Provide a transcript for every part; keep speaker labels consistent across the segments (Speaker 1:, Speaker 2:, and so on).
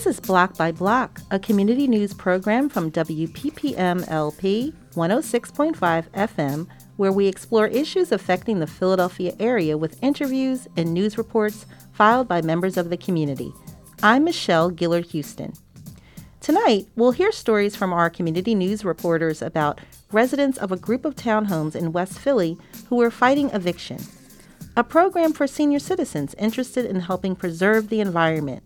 Speaker 1: This is Block by Block, a community news program from WPPM LP 106.5 FM, where we explore issues affecting the Philadelphia area with interviews and news reports filed by members of the community. I'm Michelle Gillard Houston. Tonight, we'll hear stories from our community news reporters about residents of a group of townhomes in West Philly who are fighting eviction, a program for senior citizens interested in helping preserve the environment,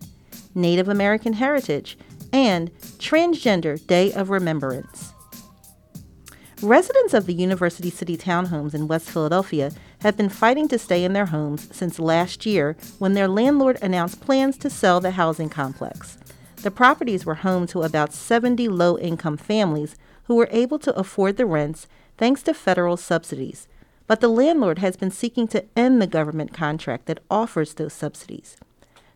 Speaker 1: Native American heritage, and Transgender Day of Remembrance. Residents of the University City townhomes in West Philadelphia have been fighting to stay in their homes since last year when their landlord announced plans to sell the housing complex. The properties were home to about 70 low income families who were able to afford the rents thanks to federal subsidies. But the landlord has been seeking to end the government contract that offers those subsidies.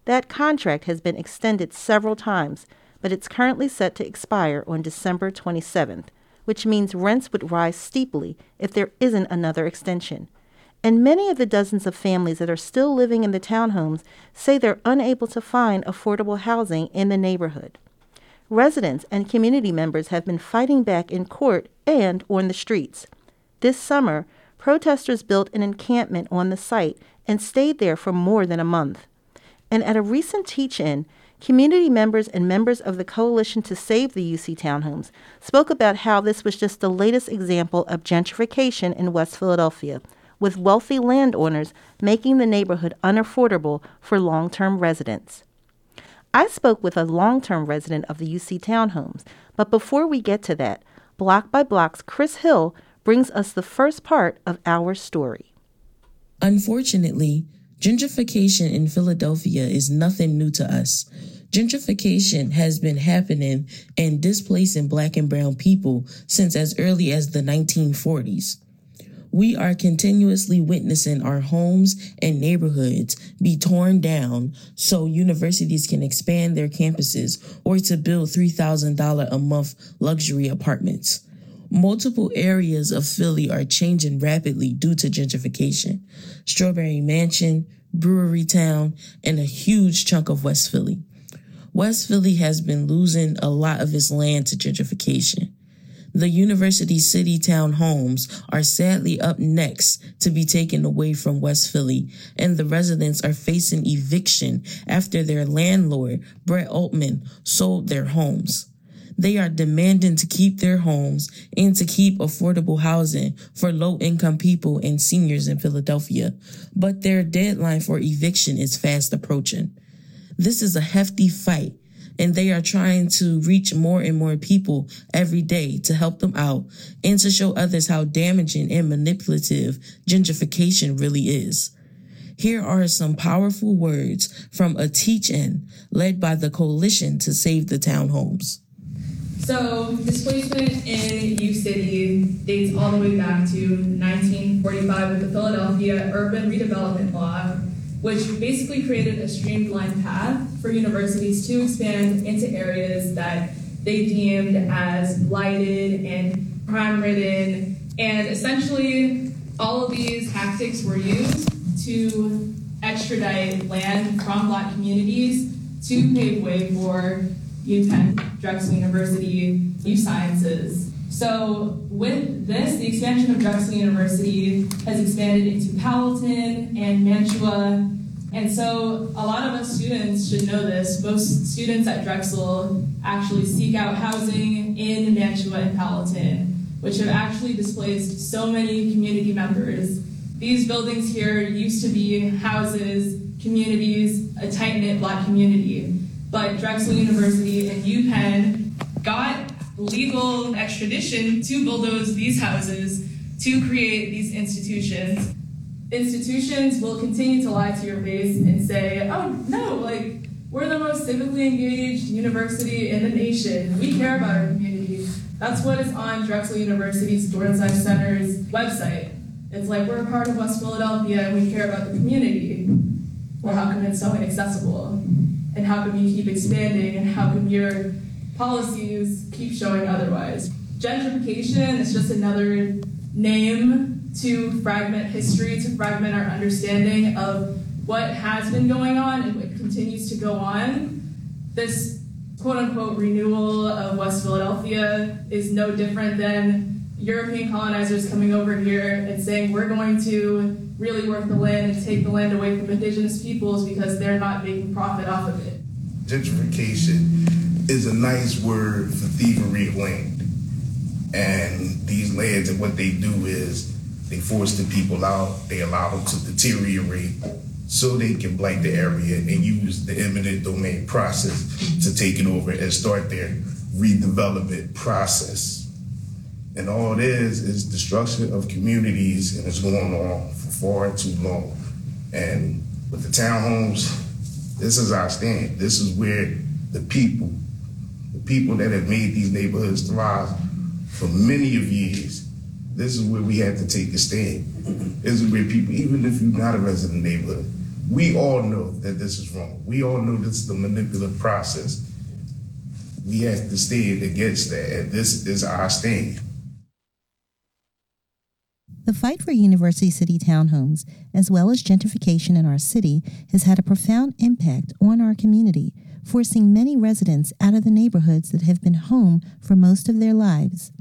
Speaker 1: That contract has been extended several times, but it's currently set to expire on December 27th, which means rents would rise steeply if there isn't another extension. And many of the dozens of families that are still living in the townhomes say they're unable to find affordable housing in the neighborhood. Residents and community members have been fighting back in court and on the streets. This summer, protesters built an encampment on the site and stayed there for more than a month. And at a recent teach in, community members and members of the Coalition to Save the UC Townhomes spoke about how this was just the latest example of gentrification in West Philadelphia, with wealthy landowners making the neighborhood unaffordable for long term residents. I spoke with a long term resident of the UC Townhomes, but before we get to that, Block by Block's Chris Hill brings us the first part of our story.
Speaker 2: Unfortunately, gentrification in Philadelphia is nothing new to us. Gentrification has been happening and displacing black and brown people since as early as the 1940s we are continuously witnessing our homes and neighborhoods be torn down so universities can expand their campuses or to build $3,000 a month luxury apartments. Multiple areas of Philly are changing rapidly due to gentrification. Strawberry Mansion, Brewery Town, and a huge chunk of West Philly. West Philly has been losing a lot of its land to gentrification. The University City Town homes are sadly up next to be taken away from West Philly, and the residents are facing eviction after their landlord, Brett Altman, sold their homes. They are demanding to keep their homes and to keep affordable housing for low income people and seniors in Philadelphia, but their deadline for eviction is fast approaching. This is a hefty fight and they are trying to reach more and more people every day to help them out and to show others how damaging and manipulative gentrification really is. Here are some powerful words from a teach-in led by the Coalition to Save the Townhomes.
Speaker 3: So, displacement in U City dates all the way back to 1945 with the Philadelphia Urban Redevelopment Law, which basically created a streamlined path for universities to expand into areas that they deemed as blighted and crime ridden. And essentially, all of these tactics were used to extradite land from black communities to pave way for UPenn, Drexel University, U Sciences. So, with this, the expansion of Drexel University has expanded into Powelton and Mantua. And so, a lot of us students should know this. Most students at Drexel actually seek out housing in Mantua and Powelton, which have actually displaced so many community members. These buildings here used to be houses, communities, a tight knit black community. But Drexel University and UPenn got legal extradition to bulldoze these houses to create these institutions. Institutions will continue to lie to your face and say, oh no, like, we're the most civically engaged university in the nation. We care about our community. That's what is on Drexel University's Dornsife Center's website. It's like, we're a part of West Philadelphia and we care about the community. Well, how come it's so inaccessible? And how come you keep expanding? And how come your policies keep showing otherwise. Gentrification is just another name to fragment history, to fragment our understanding of what has been going on and what continues to go on. This quote unquote renewal of West Philadelphia is no different than European colonizers coming over here and saying we're going to really work the land and take the land away from indigenous peoples because they're not making profit off of it.
Speaker 4: Gentrification is a nice word for thievery of land. And these lands and what they do is they force the people out, they allow them to deteriorate so they can blight the area and use the eminent domain process to take it over and start their redevelopment process. And all it is is destruction of communities, and it's going on far too long. And with the townhomes, this is our stand. This is where the people, the people that have made these neighborhoods thrive for many of years, this is where we have to take a stand. This is where people, even if you're not a resident neighborhood, we all know that this is wrong. We all know this is the manipulative process. We have to stand against that, and this is our stand.
Speaker 1: The fight for University City townhomes, as well as gentrification in our city, has had a profound impact on our community, forcing many residents out of the neighborhoods that have been home for most of their lives.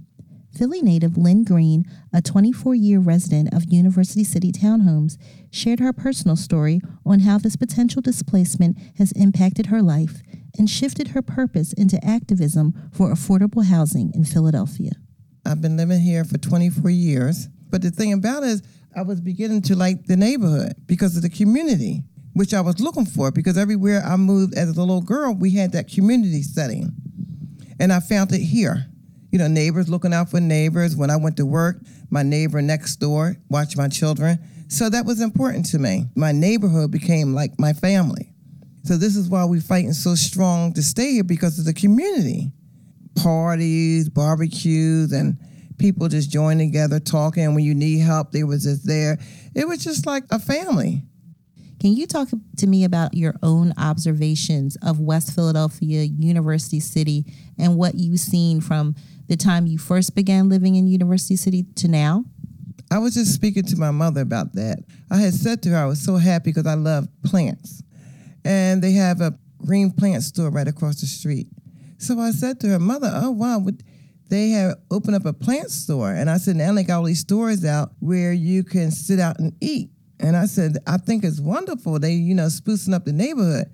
Speaker 1: Philly native Lynn Green, a 24 year resident of University City Townhomes, shared her personal story on how this potential displacement has impacted her life and shifted her purpose into activism for affordable housing in Philadelphia.
Speaker 5: I've been living here for 24 years, but the thing about it is, I was beginning to like the neighborhood because of the community, which I was looking for because everywhere I moved as a little girl, we had that community setting. And I found it here you know, neighbors looking out for neighbors. When I went to work, my neighbor next door watched my children. So that was important to me. My neighborhood became like my family. So this is why we're fighting so strong to stay here because of the community. Parties, barbecues, and people just joining together, talking. When you need help, they was just there. It was just like a family.
Speaker 1: Can you talk to me about your own observations of West Philadelphia, University City, and what you've seen from the time you first began living in University City to now?
Speaker 5: I was just speaking to my mother about that. I had said to her I was so happy because I love plants. And they have a green plant store right across the street. So I said to her, Mother, oh wow, they have opened up a plant store. And I said, now they got all these stores out where you can sit out and eat. And I said, I think it's wonderful. They, you know, sprucing up the neighborhood.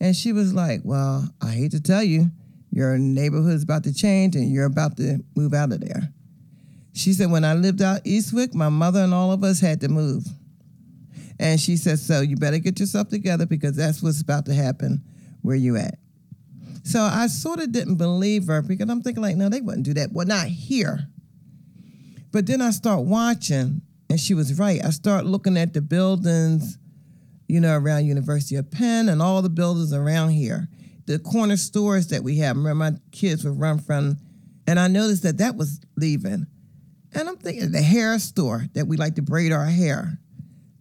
Speaker 5: And she was like, Well, I hate to tell you, your neighborhood's about to change and you're about to move out of there. She said, When I lived out Eastwick, my mother and all of us had to move. And she said, So you better get yourself together because that's what's about to happen where you at. So I sort of didn't believe her because I'm thinking, like, no, they wouldn't do that. Well, not here. But then I start watching, and she was right. I start looking at the buildings, you know, around University of Penn and all the buildings around here the corner stores that we have. Remember, my kids would run from, and I noticed that that was leaving. And I'm thinking the hair store that we like to braid our hair,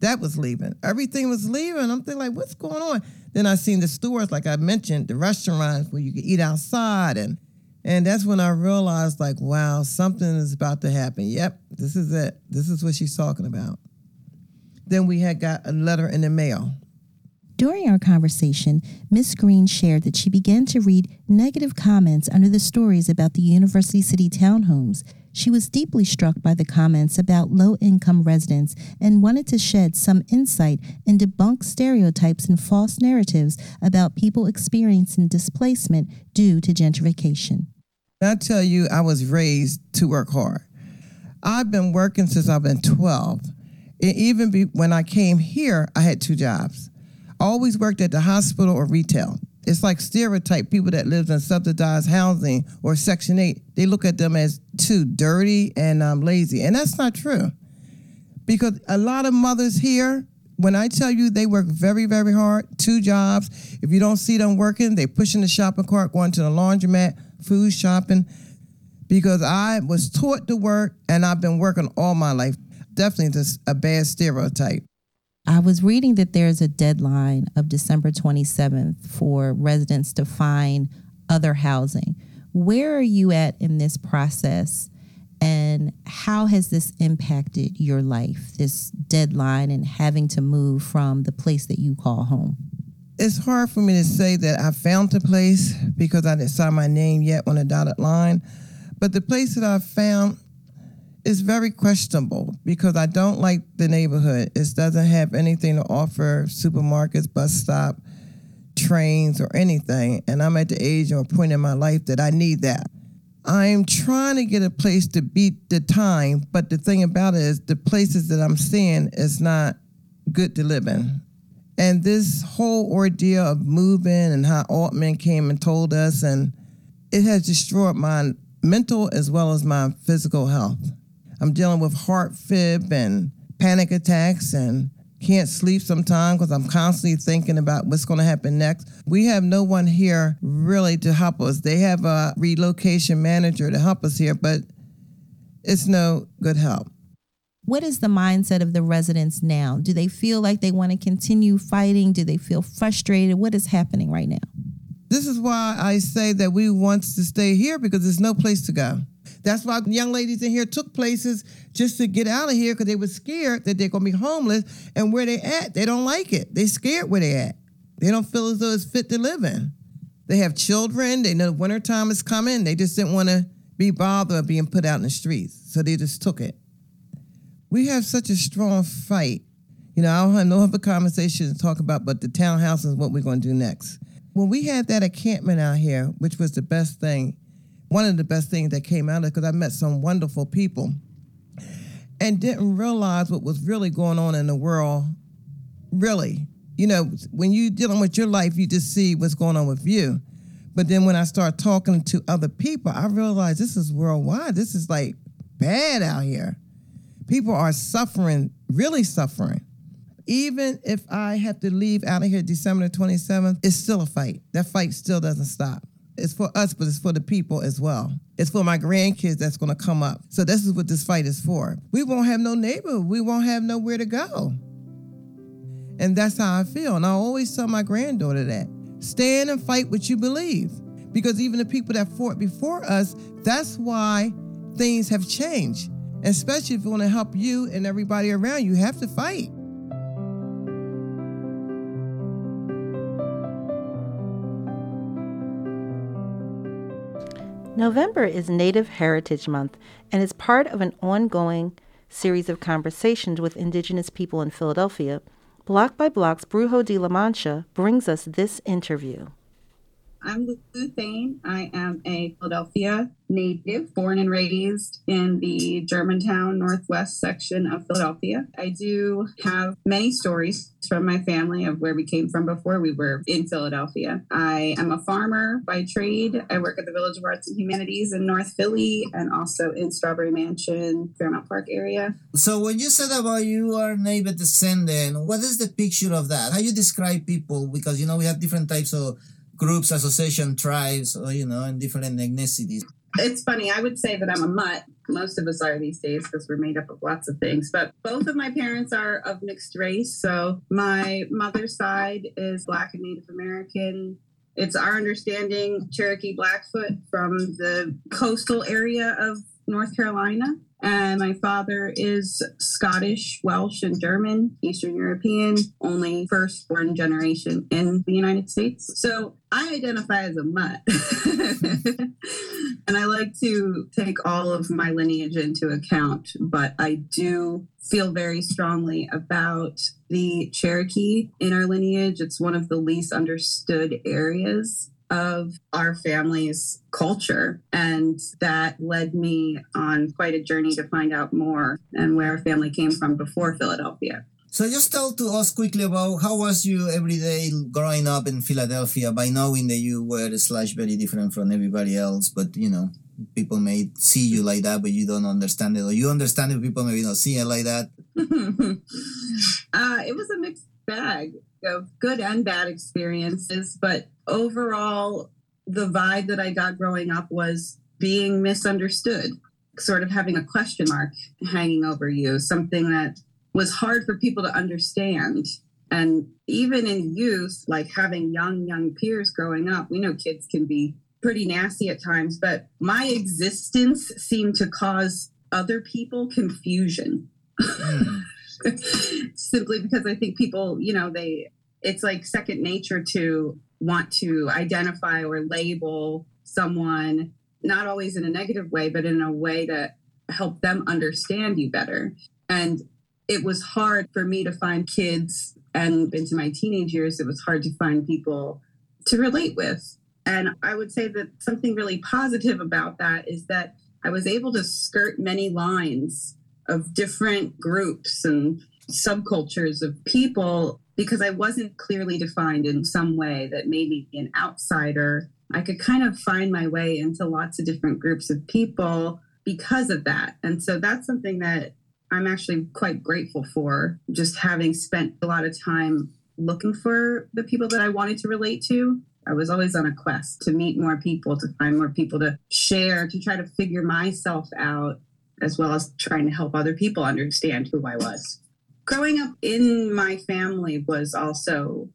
Speaker 5: that was leaving. Everything was leaving. I'm thinking like, what's going on? Then I seen the stores, like I mentioned, the restaurants where you could eat outside, and and that's when I realized, like, wow, something is about to happen. Yep, this is it. This is what she's talking about. Then we had got a letter in the mail
Speaker 1: during our conversation, Miss Green shared that she began to read negative comments under the stories about the University City townhomes. She was deeply struck by the comments about low income residents and wanted to shed some insight and debunk stereotypes and false narratives about people experiencing displacement due to gentrification.
Speaker 5: I tell you, I was raised to work hard. I've been working since I've been 12. even be, when I came here, I had two jobs always worked at the hospital or retail. It's like stereotype people that live in subsidized housing or Section 8, they look at them as too dirty and um, lazy. And that's not true. Because a lot of mothers here, when I tell you they work very, very hard, two jobs. If you don't see them working, they pushing the shopping cart, going to the laundromat, food shopping. Because I was taught to work and I've been working all my life. Definitely just a bad stereotype.
Speaker 1: I was reading that there's a deadline of December 27th for residents to find other housing. Where are you at in this process? And how has this impacted your life, this deadline and having to move from the place that you call home?
Speaker 5: It's hard for me to say that I found the place because I didn't sign my name yet on a dotted line. But the place that I found is very questionable because I don't like the neighborhood. It doesn't have anything to offer supermarkets, bus stop, trains, or anything. And I'm at the age or point in my life that I need that. I'm trying to get a place to beat the time, but the thing about it is the places that I'm seeing is not good to live in. And this whole ordeal of moving and how Altman came and told us, and it has destroyed my mental as well as my physical health. I'm dealing with heart fib and panic attacks and can't sleep sometimes because I'm constantly thinking about what's going to happen next. We have no one here really to help us. They have a relocation manager to help us here, but it's no good help.
Speaker 6: What is the mindset of the residents now? Do they feel like they want to continue fighting? Do they feel frustrated? What is happening right now?
Speaker 5: This is why I say that we want to stay here because there's no place to go. That's why young ladies in here took places just to get out of here because they were scared that they're going to be homeless. And where they at, they don't like it. They scared where they at. They don't feel as though it's fit to live in. They have children. They know wintertime is coming. They just didn't want to be bothered being put out in the streets. So they just took it. We have such a strong fight. You know, I don't have no other conversation to talk about, but the townhouse is what we're going to do next. When we had that encampment out here, which was the best thing, one of the best things that came out of it because I met some wonderful people and didn't realize what was really going on in the world. Really, you know, when you're dealing with your life, you just see what's going on with you. But then when I start talking to other people, I realize this is worldwide. This is like bad out here. People are suffering, really suffering. Even if I have to leave out of here December 27th, it's still a fight. That fight still doesn't stop. It's for us, but it's for the people as well. It's for my grandkids that's going to come up. So this is what this fight is for. We won't have no neighbor. We won't have nowhere to go. And that's how I feel. And I always tell my granddaughter that. Stand and fight what you believe. Because even the people that fought before us, that's why things have changed. Especially if you want to help you and everybody around you, you have to fight.
Speaker 1: November is Native Heritage Month and is part of an ongoing series of conversations with Indigenous people in Philadelphia. Block by Block's Brujo de la Mancha brings us this interview.
Speaker 7: I'm Lou Thane. I am a Philadelphia native, born and raised in the Germantown Northwest section of Philadelphia. I do have many stories from my family of where we came from before we were in Philadelphia. I am a farmer by trade. I work at the Village of Arts and Humanities in North Philly and also in Strawberry Mansion, Fairmount Park area.
Speaker 8: So when you said about you are native descendant, what is the picture of that? How you describe people? Because you know we have different types of groups, association, tribes, or, you know, and different ethnicities.
Speaker 7: It's funny. I would say that I'm a mutt. Most of us are these days because we're made up of lots of things. But both of my parents are of mixed race. So my mother's side is Black and Native American. It's our understanding Cherokee Blackfoot from the coastal area of North Carolina. And my father is Scottish, Welsh, and German, Eastern European, only first-born generation in the United States. So I identify as a mutt. and I like to take all of my lineage into account, but I do feel very strongly about the Cherokee in our lineage. It's one of the least understood areas of our family's culture. And that led me on quite a journey to find out more and where our family came from before Philadelphia.
Speaker 8: So just tell to us quickly about how was you every day growing up in Philadelphia by knowing that you were slash very different from everybody else, but you know, people may see you like that, but you don't understand it, or you understand it, people maybe not see it like that.
Speaker 7: uh, it was a mixed bag of good and bad experiences, but overall, the vibe that I got growing up was being misunderstood, sort of having a question mark hanging over you, something that was hard for people to understand. And even in youth, like having young, young peers growing up, we know kids can be pretty nasty at times, but my existence seemed to cause other people confusion. Mm. Simply because I think people, you know, they it's like second nature to want to identify or label someone, not always in a negative way, but in a way to help them understand you better. And it was hard for me to find kids and into my teenage years, it was hard to find people to relate with. And I would say that something really positive about that is that I was able to skirt many lines of different groups and subcultures of people because I wasn't clearly defined in some way that made me an outsider. I could kind of find my way into lots of different groups of people because of that. And so that's something that I'm actually quite grateful for, just having spent a lot of time looking for the people that I wanted to relate to. I was always on a quest to meet more people, to find more people to share, to try to figure myself out, as well as trying to help other people understand who I was growing up in my family was also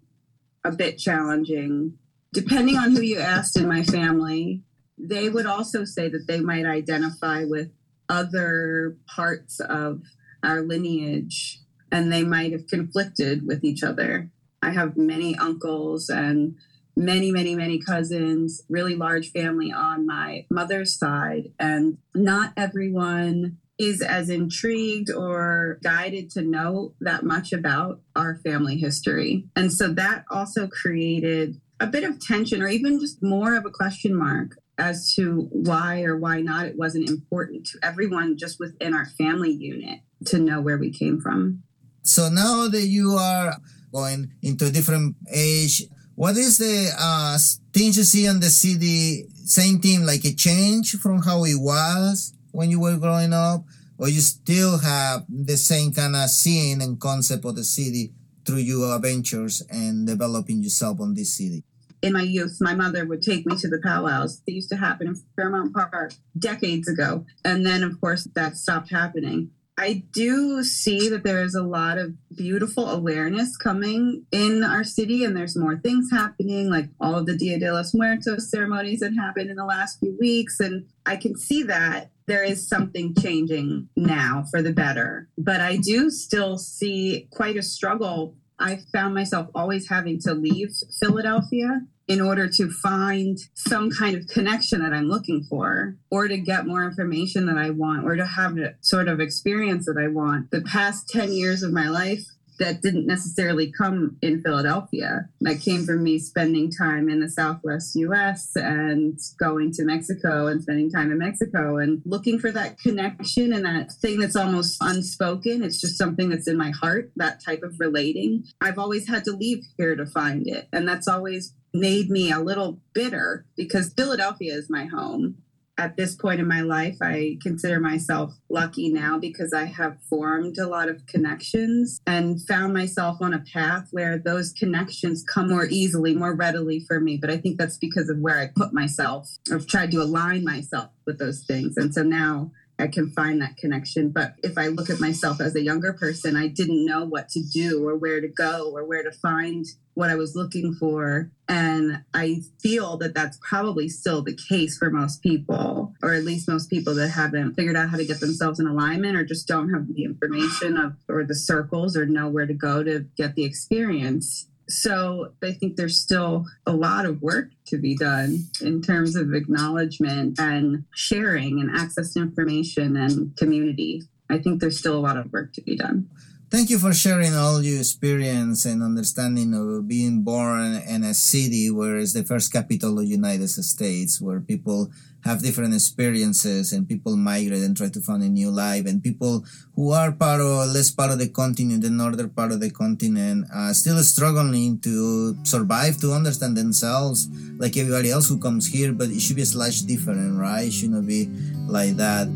Speaker 7: a bit challenging. Depending on who you asked in my family, they would also say that they might identify with other parts of our lineage and they might have conflicted with each other. I have many uncles and many, many, many cousins, really large family on my mother's side, and not everyone is as intrigued or guided to know that much about our family history. And so that also created a bit of tension or even just more of a question mark as to why or why not it wasn't important to everyone just within our family unit to know where we came from.
Speaker 8: So now that you are going into a different age, what is the uh, things you see on the city? Same thing, like a change from how it was when you were growing up, or you still have the same kind of scene and concept of the city through your adventures and developing yourself on this city?
Speaker 7: In my youth, my mother would take me to the powwows. They used to happen in Fairmount Park decades ago. And then, of course, that stopped happening. I do see that there is a lot of beautiful awareness coming in our city, and there's more things happening, like all of the Dia de los Muertos ceremonies that happened in the last few weeks. And I can see that there is something changing now for the better. But I do still see quite a struggle. I found myself always having to leave Philadelphia in order to find some kind of connection that I'm looking for, or to get more information that I want, or to have a sort of experience that I want. The past 10 years of my life that didn't necessarily come in Philadelphia. That came from me spending time in the Southwest US and going to Mexico and spending time in Mexico and looking for that connection and that thing that's almost unspoken. It's just something that's in my heart, that type of relating. I've always had to leave here to find it. And that's always made me a little bitter because Philadelphia is my home at this point in my life, I consider myself lucky now because I have formed a lot of connections and found myself on a path where those connections come more easily, more readily for me. But I think that's because of where I put myself. I've tried to align myself with those things. And so now I can find that connection. But if I look at myself as a younger person, I didn't know what to do or where to go or where to find what I was looking for. And I feel that that's probably still the case for most people, or at least most people that haven't figured out how to get themselves in alignment or just don't have the information of or the circles or know where to go to get the experience. So I think there's still a lot of work to be done in terms of acknowledgement and sharing and access to information and community. I think there's still a lot of work to be done.
Speaker 8: Thank you for sharing all your experience and understanding of being born in a city where it's the first capital of the United States, where people have different experiences and people migrate and try to find a new life and people who are part of less part of the continent the northern part of the continent are still struggling to survive to understand themselves like everybody else who comes here but it should be a slightly different right? It should not be like that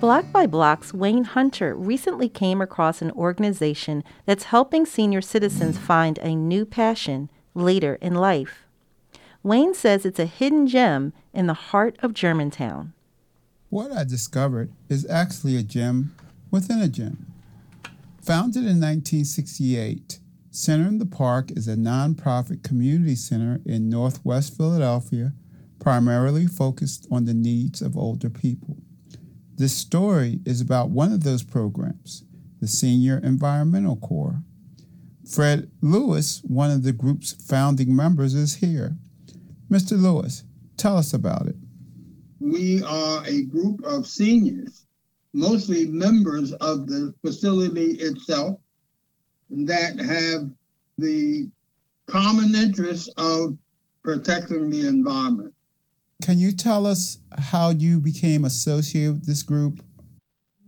Speaker 1: Block by Block's Wayne Hunter recently came across an organization that's helping senior citizens find a new passion later in life. Wayne says it's a hidden gem in the heart of Germantown.
Speaker 9: What I discovered is actually a gem within a gem. Founded in 1968, Center in the Park is a nonprofit community center in Northwest Philadelphia, primarily focused on the needs of older people. This story is about one of those programs, the Senior Environmental Corps. Fred Lewis, one of the group's founding members, is here. Mr. Lewis, tell us about it.
Speaker 10: We are a group of seniors, mostly members of the facility itself, that have the common interest of protecting the environment.
Speaker 9: Can you tell us how you became associated with this group?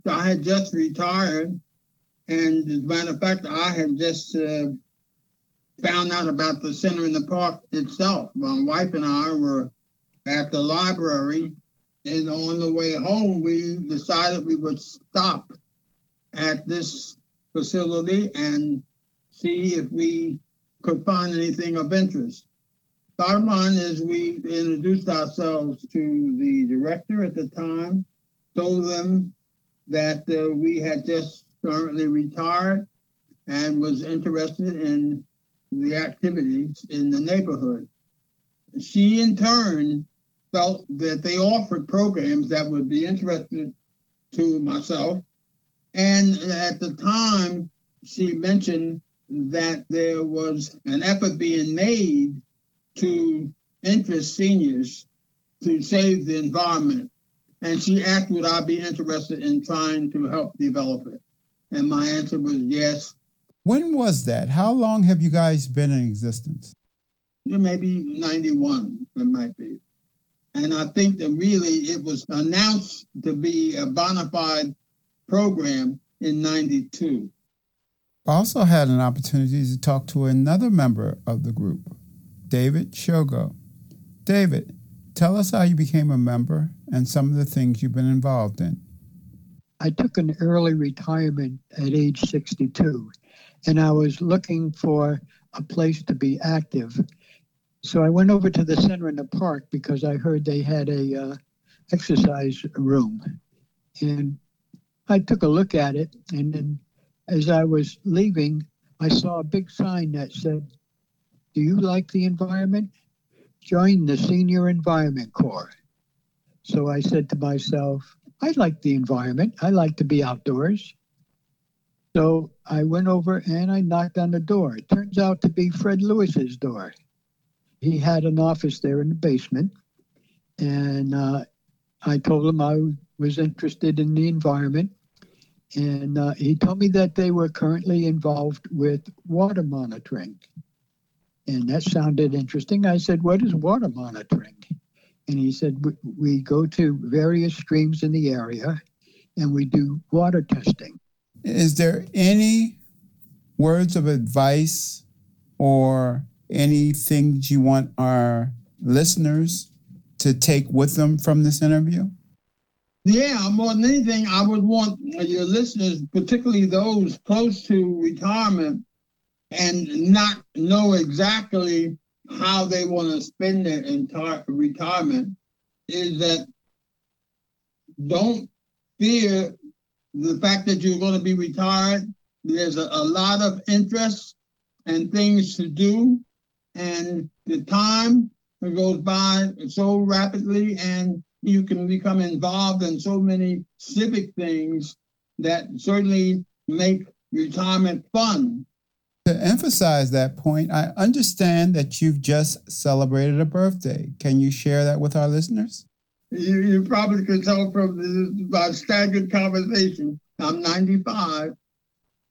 Speaker 10: I had just retired, and as a matter of fact, I had just uh, found out about the center in the park itself. My wife and I were at the library, and on the way home, we decided we would stop at this facility and see if we could find anything of interest. Bottom line is we introduced ourselves to the director at the time, told them that uh, we had just currently retired and was interested in the activities in the neighborhood. She in turn felt that they offered programs that would be interesting to myself. And at the time, she mentioned that there was an effort being made to interest seniors to save the environment. And she asked, would I be interested in trying to help develop it? And my answer was yes.
Speaker 9: When was that? How long have you guys been in existence?
Speaker 10: Maybe 91, it might be. And I think that really it was announced to be a bona fide program in 92.
Speaker 9: I also had an opportunity to talk to another member of the group, David Shogo. David, tell us how you became a member and some of the things you've been involved in.
Speaker 11: I took an early retirement at age 62, and I was looking for a place to be active. So I went over to the center in the park because I heard they had a uh, exercise room, and I took a look at it. And then, as I was leaving, I saw a big sign that said do you like the environment? Join the Senior Environment Corps. So I said to myself, I like the environment. I like to be outdoors. So I went over and I knocked on the door. It turns out to be Fred Lewis's door. He had an office there in the basement. And uh, I told him I was interested in the environment. And uh, he told me that they were currently involved with water monitoring. And that sounded interesting. I said, What is water monitoring? And he said, We go to various streams in the area and we do water testing.
Speaker 9: Is there any words of advice or any things you want our listeners to take with them from this interview?
Speaker 10: Yeah, more than anything, I would want your listeners, particularly those close to retirement, and not know exactly how they want to spend their entire retirement is that don't fear the fact that you're going to be retired. There's a, a lot of interest and things to do, and the time goes by so rapidly, and you can become involved in so many civic things that certainly make retirement fun.
Speaker 9: To emphasize that point, I understand that you've just celebrated a birthday. Can you share that with our listeners?
Speaker 10: You, you probably could tell from our staggered conversation. I'm 95,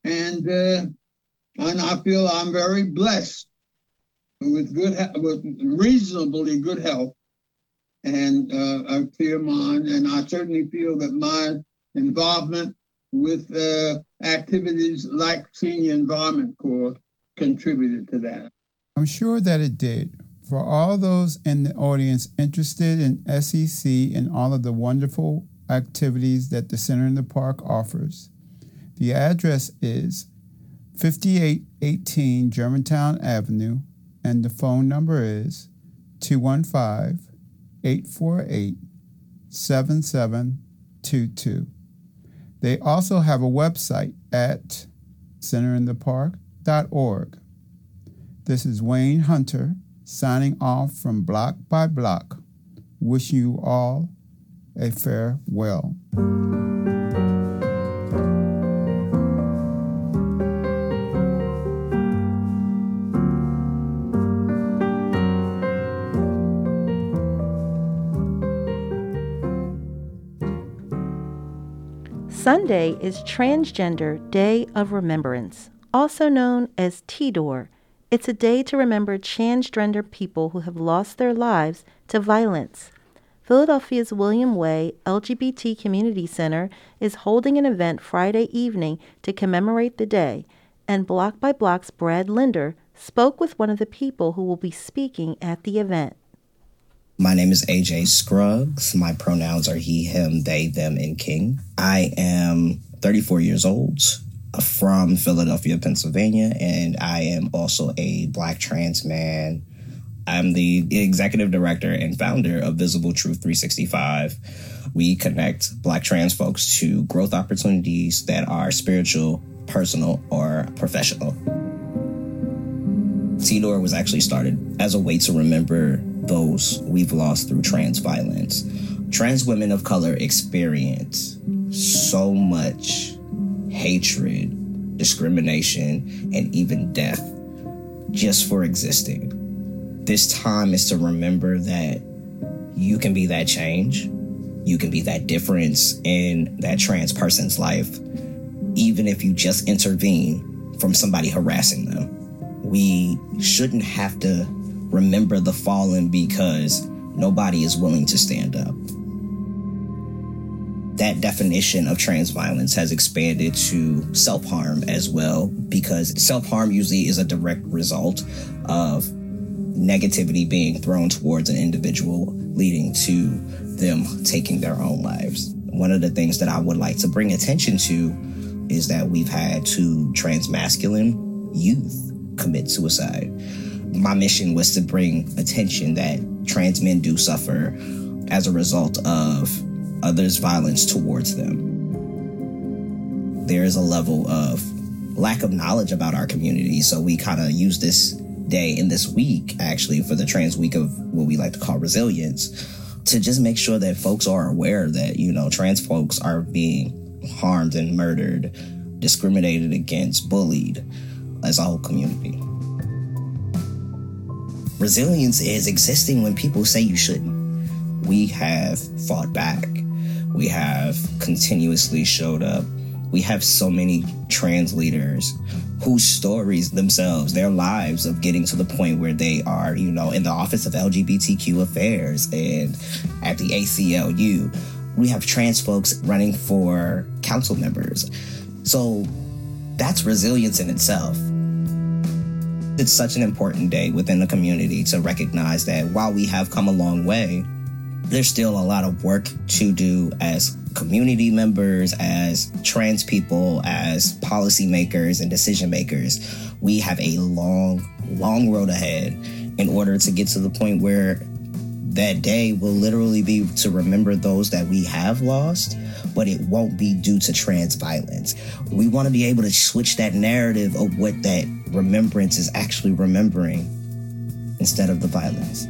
Speaker 10: and uh, and I feel I'm very blessed with good, with reasonably good health, and uh, a clear mind. And I certainly feel that my involvement with uh, activities like Senior Environment Corps contributed to that.
Speaker 9: I'm sure that it did. For all those in the audience interested in SEC and all of the wonderful activities that the Center in the Park offers, the address is 5818 Germantown Avenue, and the phone number is 215 848 7722. They also have a website at centerinthepark.org. This is Wayne Hunter signing off from Block by Block. Wish you all a farewell.
Speaker 1: Sunday is Transgender Day of Remembrance, also known as TDOR. It's a day to remember transgender people who have lost their lives to violence. Philadelphia's William Way LGBT Community Center is holding an event Friday evening to commemorate the day, and Block by Block's Brad Linder spoke with one of the people who will be speaking at the event.
Speaker 12: My name is AJ Scruggs. My pronouns are he, him, they, them, and king. I am 34 years old uh, from Philadelphia, Pennsylvania, and I am also a black trans man. I'm the executive director and founder of Visible Truth 365. We connect black trans folks to growth opportunities that are spiritual, personal, or professional. TDOR was actually started as a way to remember those we've lost through trans violence. Trans women of color experience so much hatred, discrimination, and even death just for existing. This time is to remember that you can be that change, you can be that difference in that trans person's life, even if you just intervene from somebody harassing them. We shouldn't have to remember the fallen because nobody is willing to stand up. That definition of trans violence has expanded to self harm as well, because self harm usually is a direct result of negativity being thrown towards an individual, leading to them taking their own lives. One of the things that I would like to bring attention to is that we've had two trans masculine youth commit suicide my mission was to bring attention that trans men do suffer as a result of others' violence towards them. There is a level of lack of knowledge about our community, so we kind of use this day in this week, actually, for the trans week of what we like to call resilience, to just make sure that folks are aware that, you know, trans folks are being harmed and murdered, discriminated against, bullied as a whole community. Resilience is existing when people say you shouldn't. We have fought back. We have continuously showed up. We have so many trans leaders whose stories themselves, their lives of getting to the point where they are, you know, in the Office of LGBTQ Affairs and at the ACLU. We have trans folks running for council members. So that's resilience in itself it's such an important day within the community to recognize that while we have come a long way, there's still a lot of work to do as community members, as trans people, as policymakers and decision makers. We have a long, long road ahead in order to get to the point where that day will literally be to remember those that we have lost, but it won't be due to trans violence. We want to be able to switch that narrative of what that remembrance is actually remembering instead of the violence.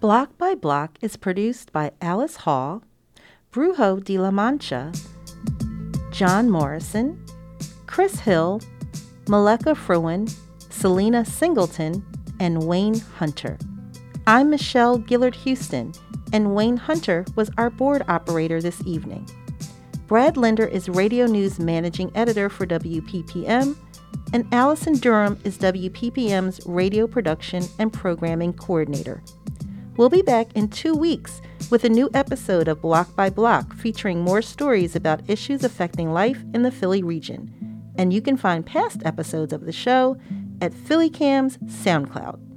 Speaker 1: Block by Block is produced by Alice Hall, Brujo de la Mancha, John Morrison, Chris Hill, Maleka Fruin, Selena Singleton, and Wayne Hunter. I'm Michelle Gillard Houston, and Wayne Hunter was our board operator this evening. Brad Linder is Radio News Managing Editor for WPPM, and Allison Durham is WPPM's Radio Production and Programming Coordinator. We'll be back in two weeks with a new episode of Block by Block featuring more stories about issues affecting life in the Philly region. And you can find past episodes of the show at PhillyCam's SoundCloud.